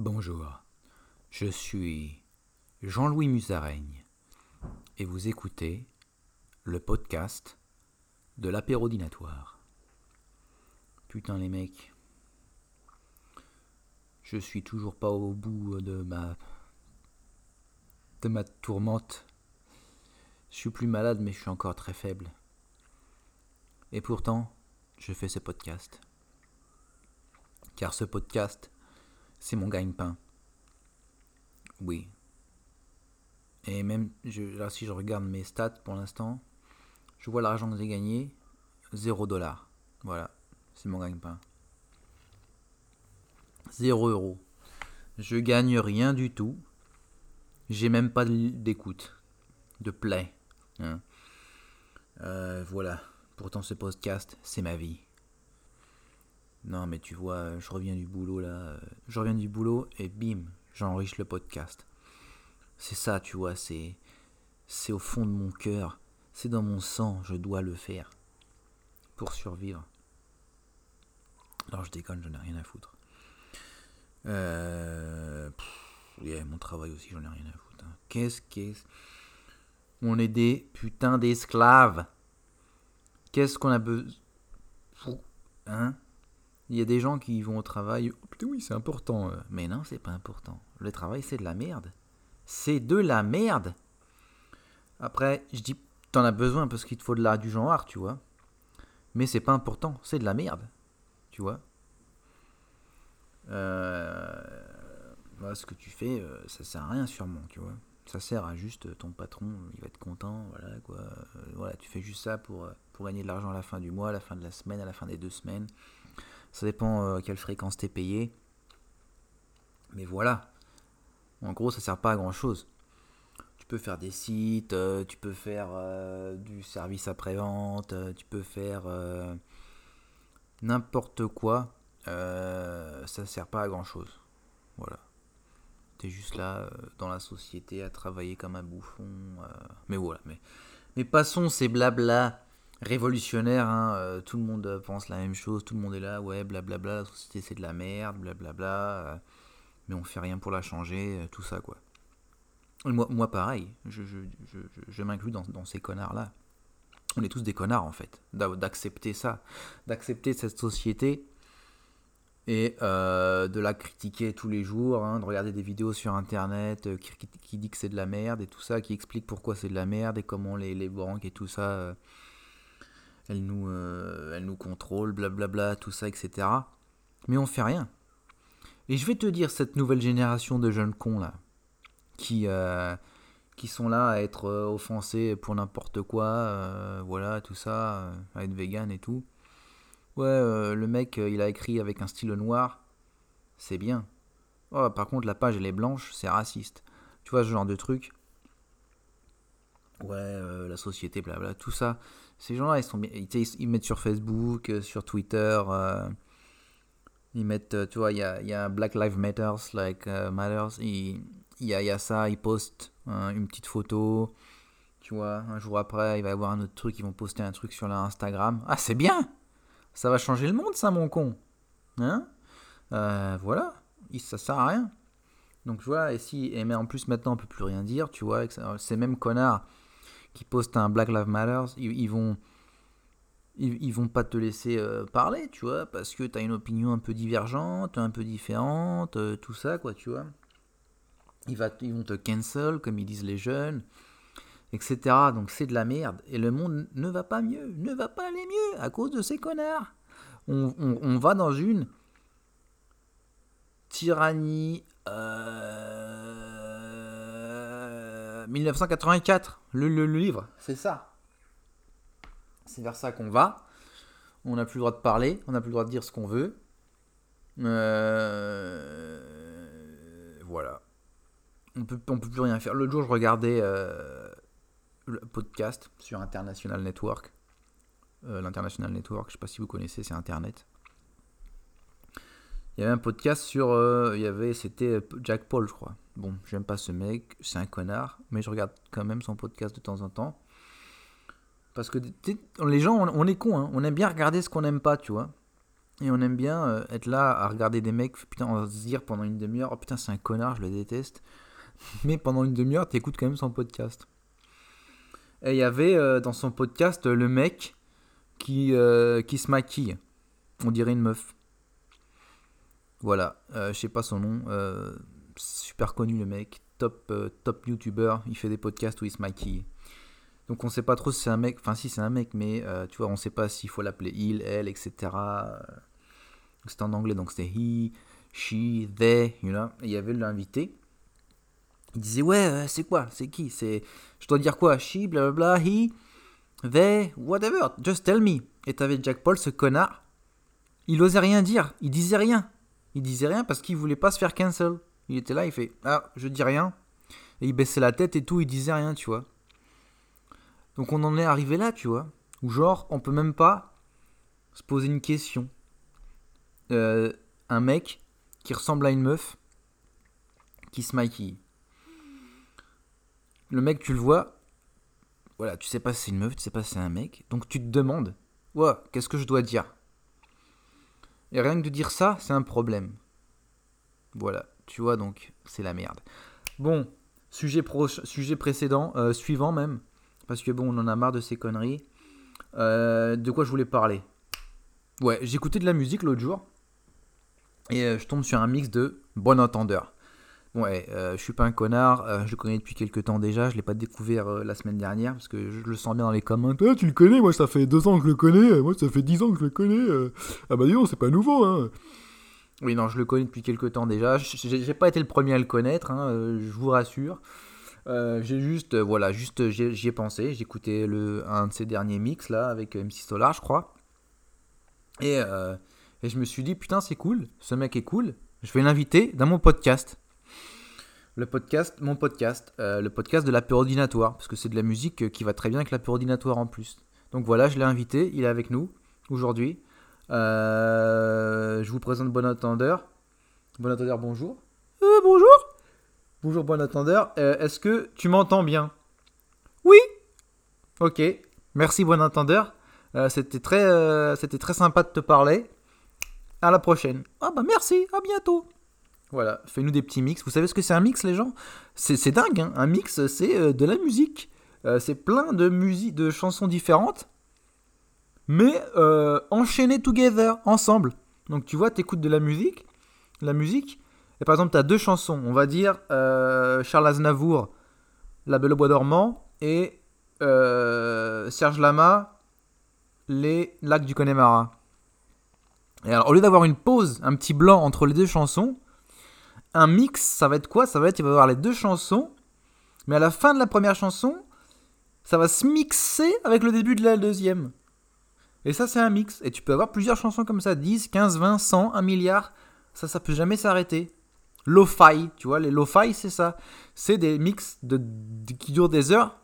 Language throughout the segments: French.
Bonjour, je suis Jean-Louis Musaraigne et vous écoutez le podcast de l'apérodinatoire. Putain les mecs, je suis toujours pas au bout de ma de ma tourmente. Je suis plus malade mais je suis encore très faible. Et pourtant, je fais ce podcast. Car ce podcast, c'est mon gagne-pain. Oui. Et même, là, si je regarde mes stats pour l'instant, je vois l'argent que j'ai gagné, 0 dollar. Voilà, c'est mon gagne-pain. 0 euros. Je gagne rien du tout. J'ai même pas d'écoute, de play. Hein. Euh, voilà. Pourtant, ce podcast, c'est ma vie. Non, mais tu vois, je reviens du boulot là. Euh, je reviens du boulot et bim, j'enrichis le podcast. C'est ça, tu vois, c'est. C'est au fond de mon cœur. C'est dans mon sang, je dois le faire. Pour survivre. Alors je déconne, j'en ai rien à foutre. Euh. mon travail aussi, j'en ai rien à foutre. Hein. Qu'est-ce qu'est-ce. On est des putains d'esclaves. Qu'est-ce qu'on a besoin. Hein? Il y a des gens qui vont au travail. Oh, putain, oui, c'est important. Euh. Mais non, c'est pas important. Le travail, c'est de la merde. C'est de la merde. Après, je dis, t'en as besoin parce qu'il te faut de l'art du genre, tu vois. Mais c'est pas important. C'est de la merde. Tu vois. Euh, ce que tu fais, euh, ça sert à rien sûrement, tu vois. Ça sert à juste ton patron, il va être content, voilà quoi. voilà, tu fais juste ça pour, pour gagner de l'argent à la fin du mois, à la fin de la semaine, à la fin des deux semaines. Ça dépend à euh, quelle fréquence t'es payé. Mais voilà. En gros, ça sert pas à grand chose. Tu peux faire des sites, euh, tu peux faire euh, du service après-vente, tu peux faire n'importe quoi. ça sert pas à grand chose. Voilà. T'es juste là dans la société à travailler comme un bouffon. mais voilà. Mais, mais passons ces blabla révolutionnaire, hein, euh, tout le monde pense la même chose, tout le monde est là, ouais, blablabla, la société c'est de la merde, blablabla, euh, mais on fait rien pour la changer, euh, tout ça quoi. moi, moi pareil, je, m'inclus dans, ces connards-là. On est tous des connards en fait, d'accepter ça, d'accepter cette société et de la critiquer tous les jours, hein, de regarder des vidéos sur internet qui, dit que c'est de la merde et tout ça, qui explique pourquoi c'est de la merde et comment les banques et tout ça elle nous, euh, elle nous contrôle, blablabla, tout ça, etc. Mais on fait rien. Et je vais te dire, cette nouvelle génération de jeunes cons là, qui, euh, qui sont là à être euh, offensés pour n'importe quoi, voilà, tout ça, à être vegan et tout. Ouais, le mec, il a écrit avec un stylo noir, c'est bien. Oh, par contre, la page, elle est blanche, c'est raciste. Tu vois, ce genre de truc. Ouais, société, blabla, tout ça. Ces gens-là, ils, sont, ils, mettent sur Facebook, euh, sur Twitter, euh, ils mettent, euh, tu vois, il y a, y a, Black Lives Matters, like Matters, il y a, y a, ça, ils postent hein, une petite photo, tu vois, un jour après, il va y avoir un autre truc, ils vont poster un truc sur leur Instagram. Ah, c'est bien Ça va changer le monde, ça, mon con Hein? Voilà, ça sert à rien. Donc, vois, et si, et mais en plus, maintenant, on peut plus rien dire, tu vois, ces mêmes connards qui postent un Black Lives Matter, ils, vont ils, vont pas te laisser euh, parler, tu vois, parce que tu as une opinion un peu divergente, un peu différente, euh, tout ça, quoi, tu vois. Ils, va, vont te cancel, comme ils disent les jeunes, etc. Donc c'est de la merde. Et le monde ne va pas mieux, ne va pas aller mieux à cause de ces connards. On, on, va dans une tyrannie. Euh 1984, le, livre, c'est ça. C'est vers ça qu'on va. On n'a plus le droit de parler, on n'a plus le droit de dire ce qu'on veut. Euh, voilà. On peut, on peut plus rien faire. L'autre jour, je regardais euh, le podcast sur International Network. Euh, L'International Network, je sais pas si vous connaissez, c'est Internet. Il y avait un podcast sur. il y avait, c'était Jack Paul, je crois. Bon, j'aime pas ce mec, c'est un connard, mais je regarde quand même son podcast de temps en temps. Parce que les gens, on, est cons, hein. on aime bien regarder ce qu'on n'aime pas, tu vois. Et on aime bien euh, être là à regarder des mecs, putain, on va se dire pendant une demi-heure, oh putain, c'est un connard, je le déteste. Mais pendant une demi-heure, t'écoutes quand même son podcast. Et il y avait euh, dans son podcast le mec qui, euh, qui se maquille. On dirait une meuf. Voilà, je sais pas son nom. super connu le mec, top, top youtuber. Il fait des podcasts où il se maquille. Donc on sait pas trop si c'est un mec, enfin si c'est un mec, mais tu vois, on sait pas s'il faut l'appeler il, elle, etc. C'était en anglais, donc c'était he, she, they, you. Et il y avait l'invité. Il disait, ouais, euh, c'est quoi? C'est qui? C'est, Je dois dire quoi? She, blablabla, he, they, whatever, just tell me. Et t'avais Jack Paul, ce connard. Il osait rien dire, il disait rien. Il disait rien parce qu'il voulait pas se faire cancel. Il était là, il fait, ah, je dis rien. Et il baissait la tête et tout, il disait rien, tu vois. Donc on en est arrivé là, tu vois. Où genre, on peut même pas se poser une question. Euh, un mec qui ressemble à une meuf qui se maquille. Le mec, tu le vois, voilà, tu sais pas si c'est une meuf, tu sais pas si c'est un mec, donc tu te demandes, ouais, qu'est-ce que je dois dire? Et rien que de dire ça, c'est un problème. Voilà, tu vois, donc c'est la merde. Bon, sujet, sujet précédent, euh, suivant même, parce que bon, on en a marre de ces conneries. Euh, de quoi je voulais parler? Ouais, j'écoutais de la musique l'autre jour. Et euh, je tombe sur un mix de Bon Entendeur. Ouais, euh, je suis pas un connard, euh, je le connais depuis quelques temps déjà, je l'ai pas découvert la semaine dernière parce que je le sens bien dans les commentaires. Ah, tu le connais, moi ça fait deux ans que je le connais, moi ça fait dix ans que je le connais. Ah bah dis donc, c'est pas nouveau, hein. Oui, non, je le connais depuis quelques temps déjà. J'ai pas été le premier à le connaître, hein, je vous rassure. j'ai juste, voilà, juste j'y ai pensé. J'ai écouté le, un de ses derniers mix là avec MC Solar, je crois. Et et je me suis dit, putain, c'est cool, ce mec est cool, je vais l'inviter dans mon podcast. Le podcast, mon podcast, euh, le podcast de l'apérodinatoire, parce que c'est de la musique qui va très bien avec l'apérodinatoire en plus. Donc voilà, je l'ai invité, il est avec nous aujourd'hui. Euh, je vous présente Bon Attendeur. Bon Attendeur, bonjour. Euh, bonjour. Bonjour Bon Attendeur. Est-ce que tu m'entends bien? Oui. Ok. Merci Bon Attendeur. c'était très, c'était très sympa de te parler. À la prochaine. Ah bah merci, à bientôt. Voilà, fais-nous des petits mix. Vous savez ce que c'est un mix, les gens? C'est dingue, hein un mix, c'est euh, de la musique. Euh, c'est plein de de chansons différentes, mais euh, enchaînées together, ensemble. Donc tu vois, t'écoutes de la musique, la musique, et par exemple, tu as deux chansons. On va dire Charles Aznavour, La Belle au Bois dormant, et Serge Lama, Les Lacs du Connemara. Et alors, au lieu d'avoir une pause, un petit blanc entre les deux chansons, un mix, ça va être quoi? Ça va être, il va y avoir les deux chansons, mais à la fin de la première chanson, ça va se mixer avec le début de la deuxième. Et ça, c'est un mix. Et tu peux avoir plusieurs chansons comme ça, 10, 15, 20, 100, 1 milliard. Ça, ça peut jamais s'arrêter. Lo-fi, tu vois, les lo-fi, c'est ça. C'est des mix de, qui durent des heures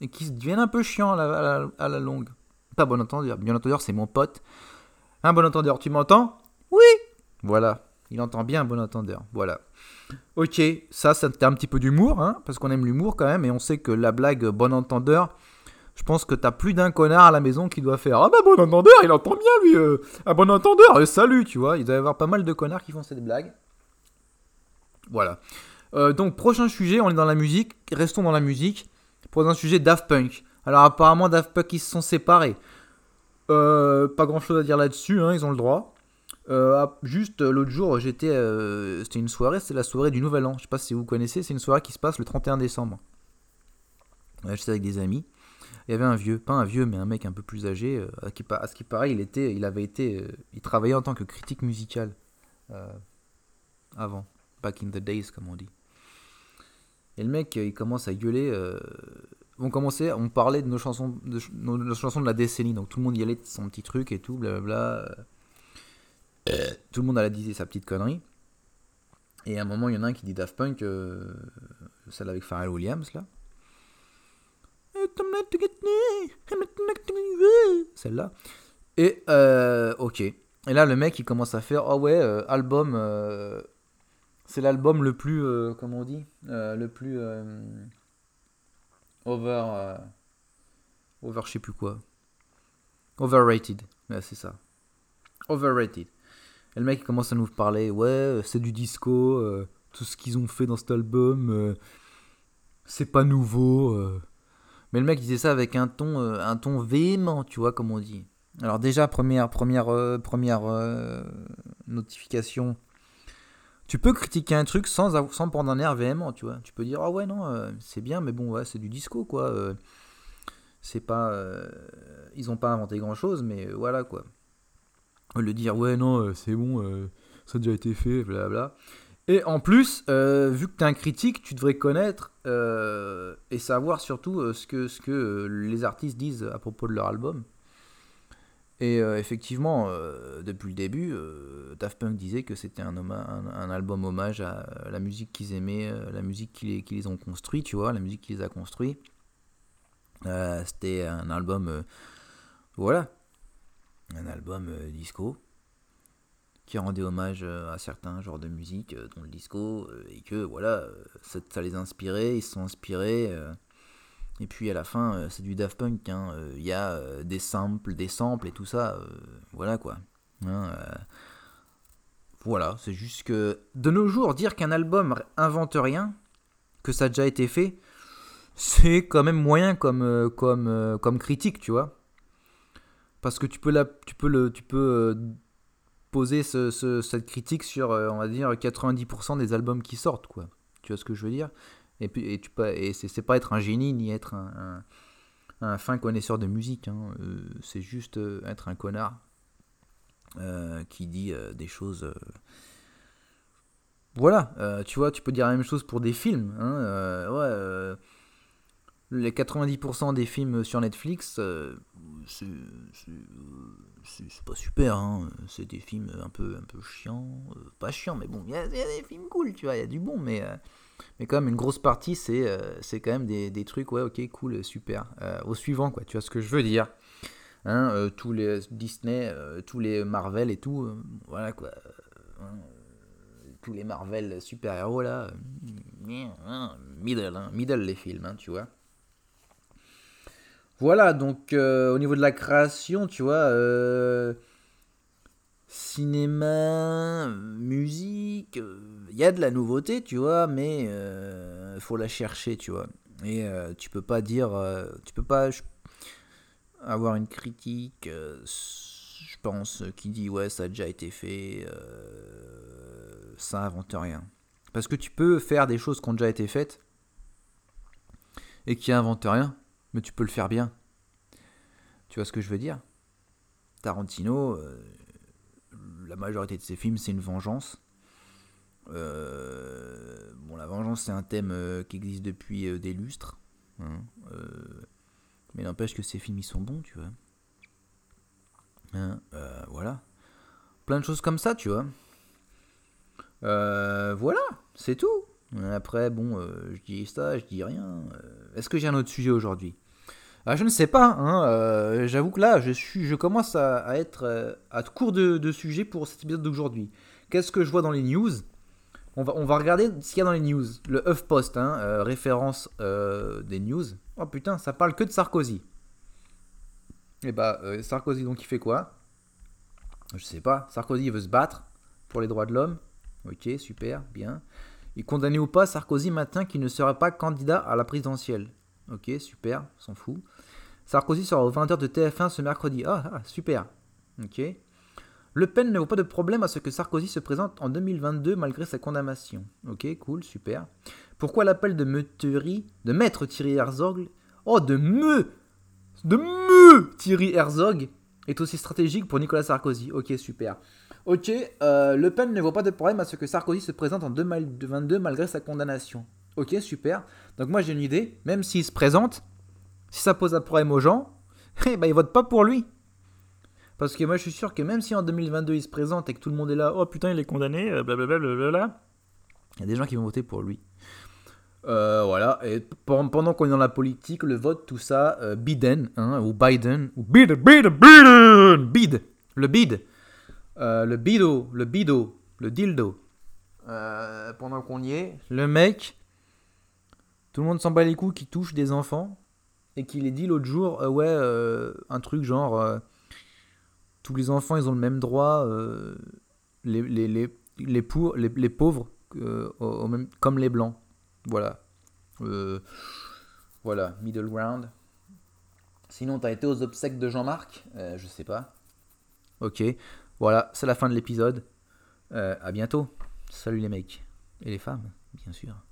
et qui deviennent un peu chiants à la, longue. Pas bon entendeur. Bien entendeur, c'est mon pote. Un bon entendeur, tu m'entends? Oui Voilà, il entend bien un bon entendeur. Voilà. Ok, ça, c'était un petit peu d'humour, hein, parce qu'on aime l'humour quand même, et on sait que la blague bon entendeur, je pense que t'as plus d'un connard à la maison qui doit faire Ah bah bon entendeur, il entend bien lui euh, Un bon entendeur, euh, salut, tu vois. Il doit y avoir pas mal de connards qui font cette blague. Voilà. Euh, donc, prochain sujet, on est dans la musique. Restons dans la musique. Prochain sujet, Daft Punk. Alors, apparemment, Daft Punk, ils se sont séparés. Euh, pas grand chose à dire là-dessus, hein, ils ont le droit. Euh, ah, juste euh, l'autre jour, j'étais, c'était une soirée, c'est la soirée du Nouvel An. Je sais pas si vous connaissez, c'est une soirée qui se passe le 31 décembre. j'étais avec des amis. Il y avait un vieux, pas un vieux, mais un mec un peu plus âgé. à, qui, à ce qui paraît, il était, il avait été, il travaillait en tant que critique musical avant, back in the days comme on dit. Et le mec, il commence à gueuler on commençait, on parlait de nos chansons, de nos, chansons de la décennie, donc tout le monde y allait de son petit truc et tout, blablabla. Euh, tout le monde allait dire sa petite connerie. Et à un moment, il y en a un qui dit Daft Punk, euh, celle avec Pharrell Williams là. Celle-là. Et euh, ok. Et là, le mec, il commence à faire, oh ouais, album. c'est l'album le plus, comment on dit, le plus Over. Euh, over, je sais plus quoi. Overrated. c'est ça. Overrated. Et le mec il commence à nous parler, ouais, euh, c'est du disco, euh, tout ce qu'ils ont fait dans cet album, euh, c'est pas nouveau. Mais le mec disait ça avec un ton, un ton véhément, tu vois, comme on dit. Alors déjà, première, première, première notification. Tu peux critiquer un truc sans, sans prendre un air véhément, tu vois. Tu peux dire, ah ouais, non, c'est bien, mais bon, ouais, c'est du disco, quoi. c'est pas... ils ont pas inventé grand-chose, mais voilà, quoi. Au lieu de dire, ouais, non, euh, c'est bon, euh, ça a déjà été fait, blablabla. Et en plus, euh, vu que tu es un critique, tu devrais connaître et savoir surtout ce que, ce que les artistes disent à propos de leur album. Et effectivement, depuis le début, Daft Punk disait que c'était un, album hommage à la musique qu'ils aimaient, la musique qui les, ont construits, tu vois, la musique qui les a construits. C'était un album, voilà, un album euh, disco qui rendait hommage euh, à certains genres de musique, euh, dont le disco, et que voilà, ça, les a inspirés, ils se sont inspirés. et puis à la fin, c'est du Daft Punk, hein, il y a des samples, des samples et tout ça, voilà quoi. Hein, voilà, c'est juste que de nos jours, dire qu'un album invente rien, que ça a déjà été fait, c'est quand même moyen comme, comme, comme critique, tu vois. Parce que tu peux, la, tu peux, le, tu peux euh, poser ce- ce- cette critique sur, euh, on va dire, 90% des albums qui sortent, quoi. Tu vois ce que je veux dire? Et, puis, et, tu et c'est, pas être un génie ni être un, fin connaisseur de musique, hein. Euh, c'est juste être un connard qui dit des choses. Voilà, tu vois, tu peux dire la même chose pour des films. Hein, ouais, les 90% des films sur Netflix, euh, c'est, pas super. Hein, c'est des films un peu, un peu chiants. euh, pas chiants, mais bon, il y, a des films cool, tu vois, il y a du bon, mais, euh, mais quand même, une grosse partie, c'est, c'est quand même des, des trucs, ouais, ok, cool, super. Au suivant, quoi, tu vois ce que je veux dire. Hein, tous les Disney, tous les Marvel et tout, voilà quoi. hein, tous les Marvel super-héros là, middle, middle les films, tu vois. Voilà, donc euh, au niveau de la création, tu vois, euh, cinéma, musique, il y a de la nouveauté, tu vois, mais il faut la chercher, tu vois. Et euh, tu peux pas dire, euh, tu peux pas avoir une critique, euh, je pense, qui dit ouais, ça a déjà été fait, euh, ça invente rien. Parce que tu peux faire des choses qui ont déjà été faites et qui inventent rien, mais tu peux le faire bien. Tu vois ce que je veux dire? Tarantino, euh, la majorité de ses films, c'est une vengeance. Euh, bon, la vengeance, c'est un thème euh, qui existe depuis des lustres. hein, mais n'empêche que ces films, ils sont bons, tu vois. Hein, voilà. Plein de choses comme ça, tu vois. Voilà, c'est tout. Après, bon, je dis ça, je dis rien. Est-ce que j'ai un autre sujet aujourd'hui? Ah, Je ne sais pas. hein, euh, J'avoue que là, je, suis, je commence à, être euh, à court de, sujets pour cet épisode d'aujourd'hui. Qu'est-ce que je vois dans les news? On va, on va regarder ce qu'il y a dans les news. Le HuffPost, hein, euh, référence des news. Oh putain, ça parle que de Sarkozy. Et bah, euh, Sarkozy, donc, il fait quoi? Je sais pas. Sarkozy veut se battre pour les droits de l'homme. Ok, super, bien. Et condamné ou pas, Sarkozy maintient qu'il ne sera pas candidat à la présidentielle. Ok, super, s'en fout. Sarkozy sera au 20h de TF1 ce mercredi. Ah, ah, super. Ok. Le Pen ne voit pas de problème à ce que Sarkozy se présente en 2022 malgré sa condamnation. Ok, cool, super. Pourquoi l'appel de Meuteri, de Maître Thierry Herzog, oh de me, de me Thierry Herzog est aussi stratégique pour Nicolas Sarkozy. Ok, super. Ok, euh, Le Pen ne voit pas de problème à ce que Sarkozy se présente en 2022 malgré sa condamnation. Ok, super. Donc moi j'ai une idée, même s'il se présente, si ça pose un problème aux gens, eh ben ils votent pas pour lui. Parce que moi je suis sûr que même si en 2022 il se présente et que tout le monde est là, oh putain il est condamné, euh, blablabla, blablabla, il y a des gens qui vont voter pour lui. Euh, voilà, et pendant qu'on est dans la politique, le vote, tout ça, euh, Biden, hein, ou Biden, ou Biden, Biden, Biden, Bid, le bid, euh, le bido, le bido, le dildo. Pendant qu'on y est, le mec, tout le monde s'en bat les couilles qui touche des enfants et qui les dit l'autre jour, euh, ouais, euh, un truc genre, euh, tous les enfants ils ont le même droit, les, les, les, les, pour, les, les pauvres comme les blancs. Voilà. Voilà, middle ground. Sinon, t'as été aux obsèques de Jean-Marc Je sais pas. Ok, voilà, c'est la fin de l'épisode. À bientôt. Salut les mecs. Et les femmes, bien sûr.